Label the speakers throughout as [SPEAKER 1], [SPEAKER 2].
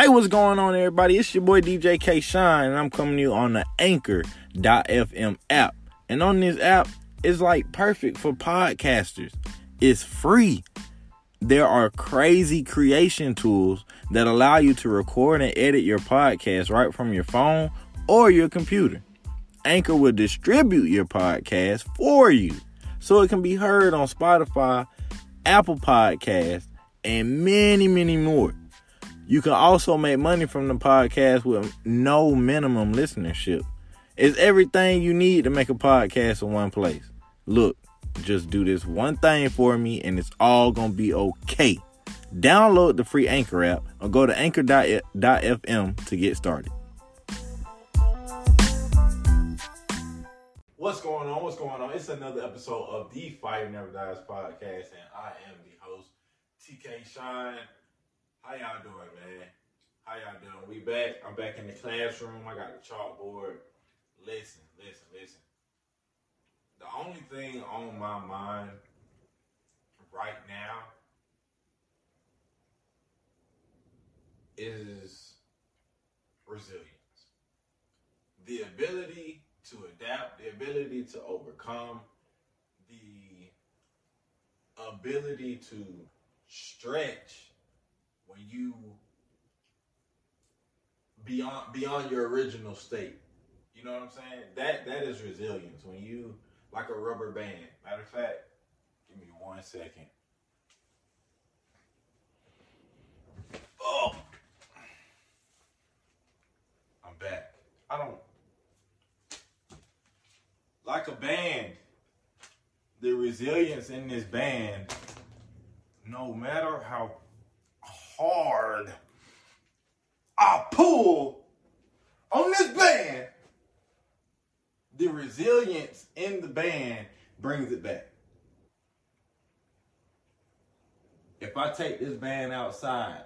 [SPEAKER 1] Hey, what's going on, everybody? It's your boy DJ K Shine, and I'm coming to you on the Anchor.fm app. And on this app, it's like perfect for podcasters. It's free. There are crazy creation tools that allow you to record and edit your podcast right from your phone or your computer. Anchor will distribute your podcast for you so it can be heard on Spotify, Apple Podcasts, and many, many more. You can also make money from the podcast with no minimum listenership. It's everything you need to make a podcast in one place. Look, just do this one thing for me and it's all going to be okay. Download the free Anchor app or go to anchor.fm to get started. What's going on? What's going on? It's another episode of the Fire Never Dies podcast, and I am the host, TK Shine. How y'all doing, man? How y'all doing? We back. I'm back in the classroom. I got the chalkboard. Listen, listen, listen. The only thing on my mind right now is resilience. The ability to adapt, the ability to overcome, the ability to stretch when you beyond beyond your original state. You know what I'm saying? That that is resilience. When you like a rubber band. Matter of fact, give me one second. Oh, I'm back. I don't like a band. The resilience in this band, no matter how hard I pull on this band, the resilience in the band brings it back. If I take this band outside,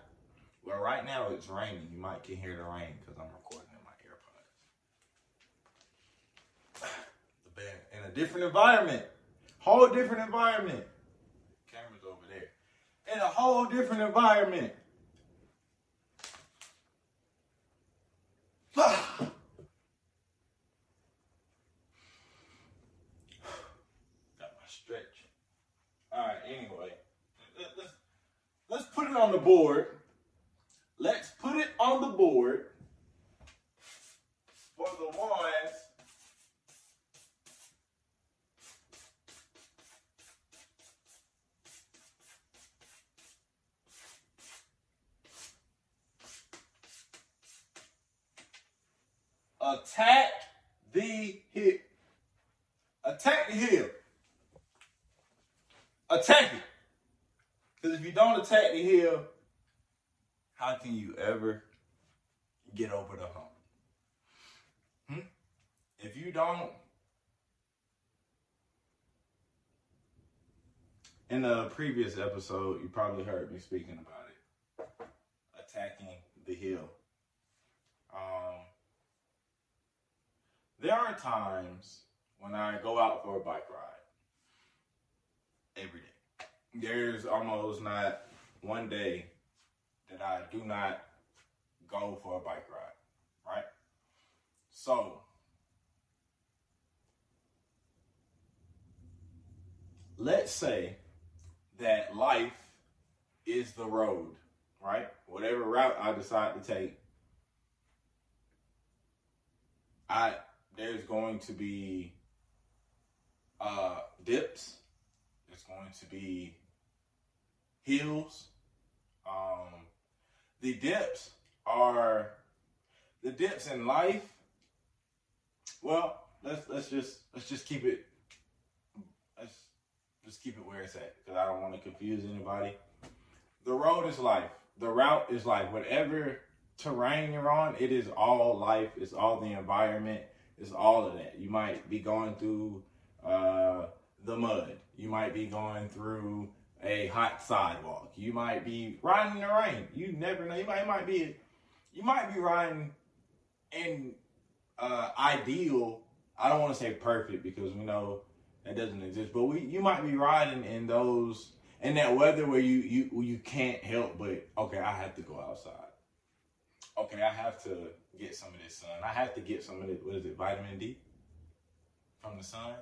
[SPEAKER 1] well, right now it's raining. You might can hear the rain because I'm recording in my AirPods. The band in a different environment, whole different environment. Camera's over there. In a whole different environment. Got my stretch. All right. Anyway, let- let's let's put it on the board. Let's put it on the board for the ones. Attack the hill. Attack the hill. Attack it. Because if you don't attack the hill, how can you ever get over the hump? Hmm? If you don't, in the previous episode, you probably heard me speaking about it. Attacking the hill. Um, there are times when I go out for a bike ride every day. There's almost not one day that I do not go for a bike ride, right? So, let's say that life is the road, right? Whatever route I decide to take, I there's going to be uh, dips. There's going to be hills. Um, the dips are the dips in life. Well, let's let's just let's just keep it. Let's just keep it where it's at because I don't want to confuse anybody. The road is life. The route is life. Whatever terrain you're on, it is all life. It's all the environment. It's all of that. You might be going through uh, the mud. You might be going through a hot sidewalk. You might be riding in the rain. You never know. You might, might be you might be riding in uh, ideal. I don't want to say perfect because we know that doesn't exist. But we you might be riding in those in that weather where you you you can't help but okay, I have to go outside. Okay, I have to get some of this sun. I have to get some of it. What is it? Vitamin D from the sun.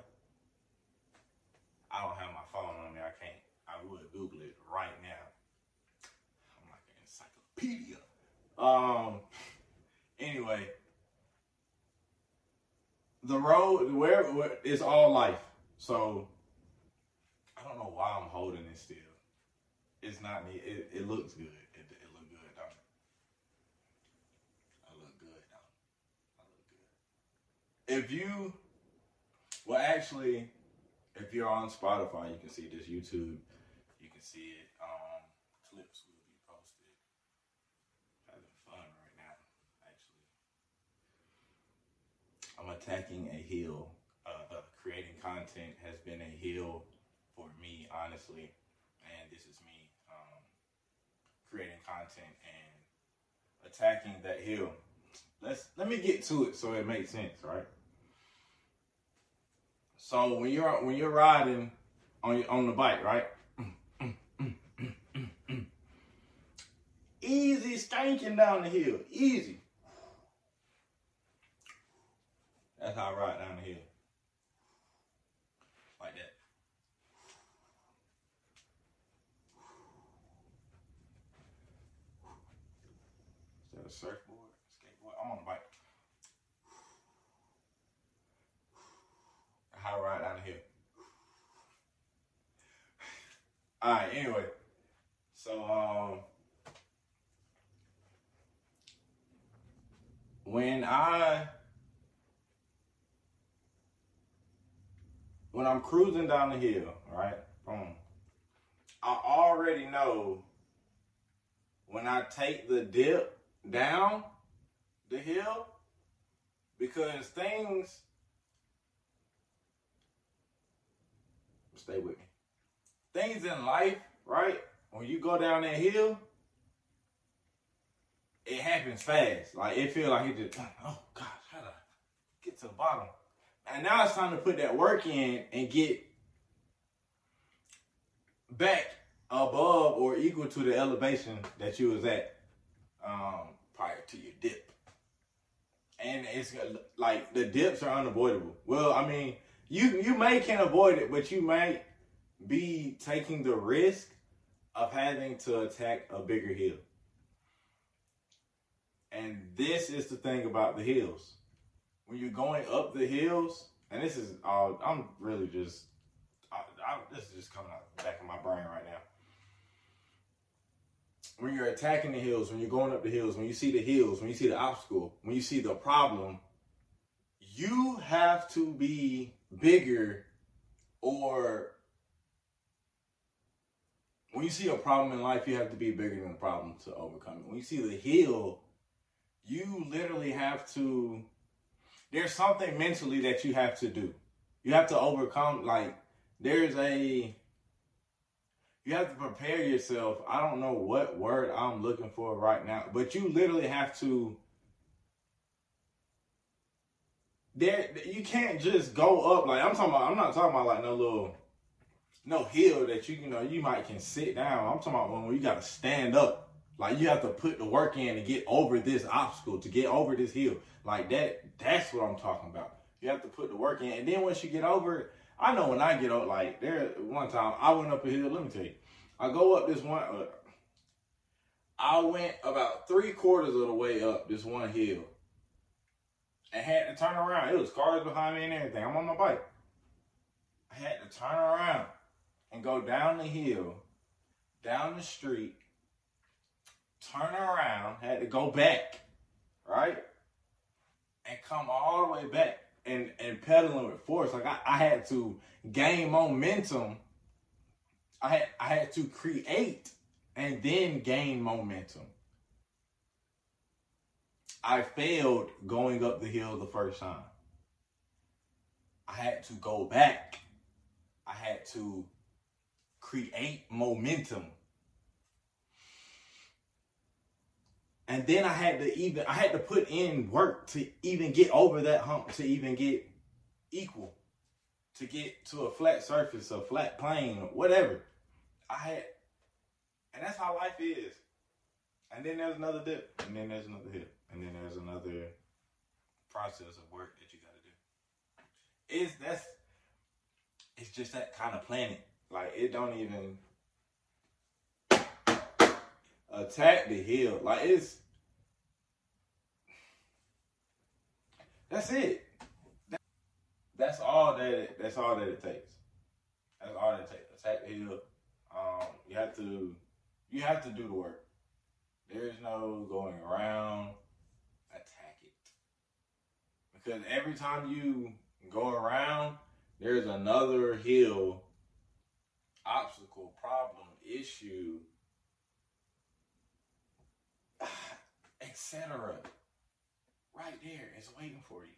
[SPEAKER 1] I don't have my phone on me. I can't. I would Google it right now. I'm like an encyclopedia. Um. Anyway, the road where, where it's all life. So I don't know why I'm holding it still. It's not me. It, it looks good. It, it look good, don't it? I look good, don't I look good. If you, well, actually, if you're on Spotify, you can see this. YouTube, you can see it. Um, clips will be posted. Having fun right now, actually. I'm attacking a hill. Uh, uh, creating content has been a hill for me, honestly, and this is me um, creating content and attacking that hill. Let's let me get to it so it makes sense, right? So when you're when you're riding on on the bike, right? Easy skanking down the hill, easy. That's how I ride down the hill. Like that. Is that a surfboard? Skateboard? I'm on a bike. How I ride down the hill. Alright, anyway. So um when I when I'm cruising down the hill, right? Boom. I already know when I take the dip down the hill because things stay with me. Things in life, right? When you go down that hill, it happens fast. Like it feel like it just oh gosh, how to get to the bottom. And now it's time to put that work in and get back above or equal to the elevation that you was at um, prior to your dip. And it's like the dips are unavoidable. Well, I mean, you you may can avoid it, but you might be taking the risk of having to attack a bigger hill. And this is the thing about the hills when you're going up the hills, and this is all, I'm really just, I, I, this is just coming out back in my brain right now. When you're attacking the hills, when you're going up the hills, when you see the hills, when you see the obstacle, when you see the problem, you have to be bigger or when you see a problem in life, you have to be bigger than the problem to overcome it. When you see the hill, you literally have to there's something mentally that you have to do. You have to overcome like there's a you have to prepare yourself. I don't know what word I'm looking for right now, but you literally have to there you can't just go up like I'm talking about I'm not talking about like no little no hill that you you know you might can sit down. I'm talking about when you gotta stand up. Like you have to put the work in to get over this obstacle, to get over this hill. Like that, that's what I'm talking about. You have to put the work in. And then once you get over it, I know when I get up, like there one time I went up a hill, let me tell you. I go up this one uh, I went about three quarters of the way up this one hill. And had to turn around. It was cars behind me and everything. I'm on my bike. I had to turn around and go down the hill, down the street, turn around, had to go back, right? And come all the way back and, and pedaling with force. Like I, I had to gain momentum. I had I had to create and then gain momentum. I failed going up the hill the first time. I had to go back. I had to create momentum And then I had to even I had to put in work to even get over that hump, to even get equal, to get to a flat surface, a flat plane, whatever. I had and that's how life is. And then there's another dip, and then there's another hit, and then there's another process of work that you got to do. Is that's it's just that kind of planet. Like it don't even attack the hill. Like it's that's it. That's all that it, that's all that it takes. That's all that it takes. Attack the hill. Um, you have to you have to do the work. There's no going around. Attack it. Because every time you go around, there's another hill, problem, issue, etc. Right there, it's waiting for you.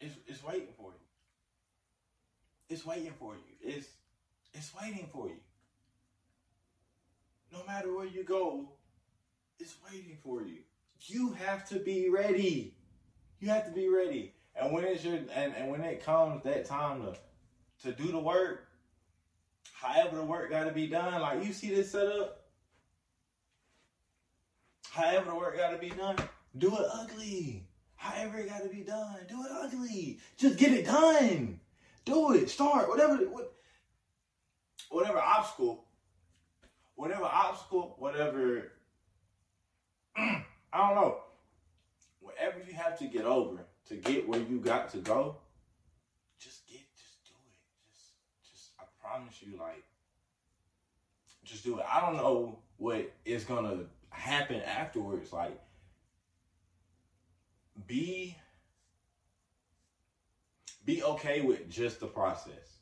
[SPEAKER 1] It's it's waiting for you. It's waiting for you. It's it's waiting for you. No matter where you go, it's waiting for you. You have to be ready. You have to be ready. And when it's your and, and when it comes that time to to do the work, however the work gotta be done, like you see this setup, however the work gotta be done, do it ugly. However it gotta be done, do it ugly. Just get it done. Do it. Start. Whatever what, whatever obstacle, whatever obstacle, whatever I don't know. Whatever you have to get over to get where you got to go, just get, just do it. Just, just, I promise you, like, just do it. I don't know what is gonna happen afterwards. Like, be, be okay with just the process.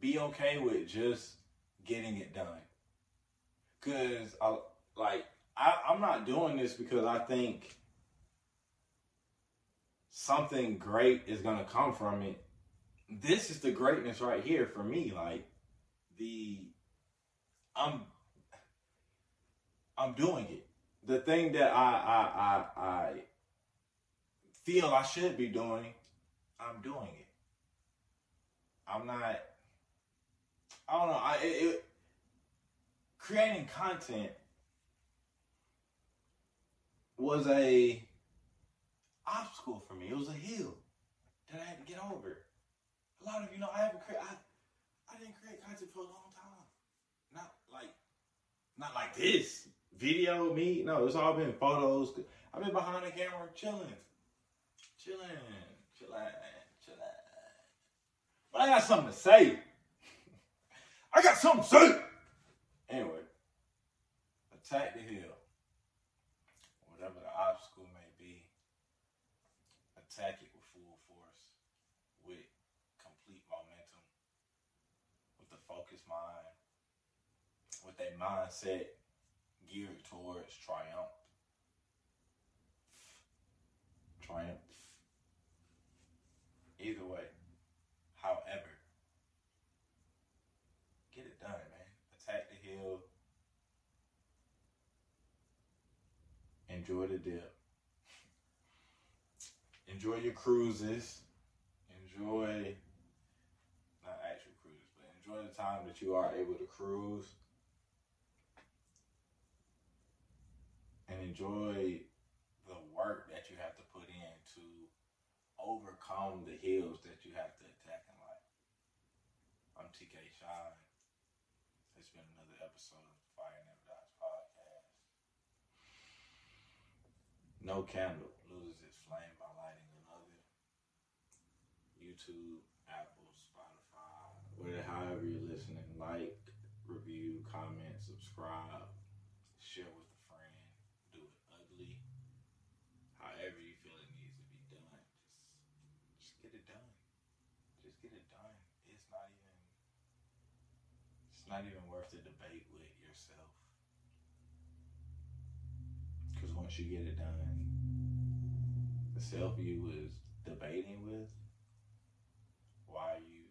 [SPEAKER 1] Be okay with just getting it done. Cause I like I, I'm not doing this because I think something great is gonna come from it. This is the greatness right here for me. Like the I'm I'm doing it. The thing that I I I, I feel I should be doing, I'm doing it. I'm not. I don't know. I it, it creating content was a obstacle for me. It was a hill that I had to get over. A lot of you know I haven't created. I, I didn't create content for a long time. Not like, not like this video me. No, it's all been photos. I've been behind the camera chilling, chilling, chilling, chilling. But I got something to say. I got something to say. Anyway, attack the hill whatever the obstacle may be, attack it with full force, with complete momentum, with a focused mind, with a mindset geared towards triumph. Triumph. Either way, however, get it done, man. Attack the hill enjoy the dip. Enjoy your cruises. Enjoy but the time that you are able to cruise. And enjoy the work that you have to put in to overcome the hills that you have to attack in life. I'm TK Shine. It's been another episode of Fire Never Dies podcast. No candle loses its flame by lighting another. YouTube, Apple, Whatever, however you're listening, like, review, comment, subscribe, share with a friend, do it ugly. However you feel it needs to be done, just just get it done. Just get it done. It's not even it's not even worth the debate with yourself. Because once you get it done, the self you was debating with, why you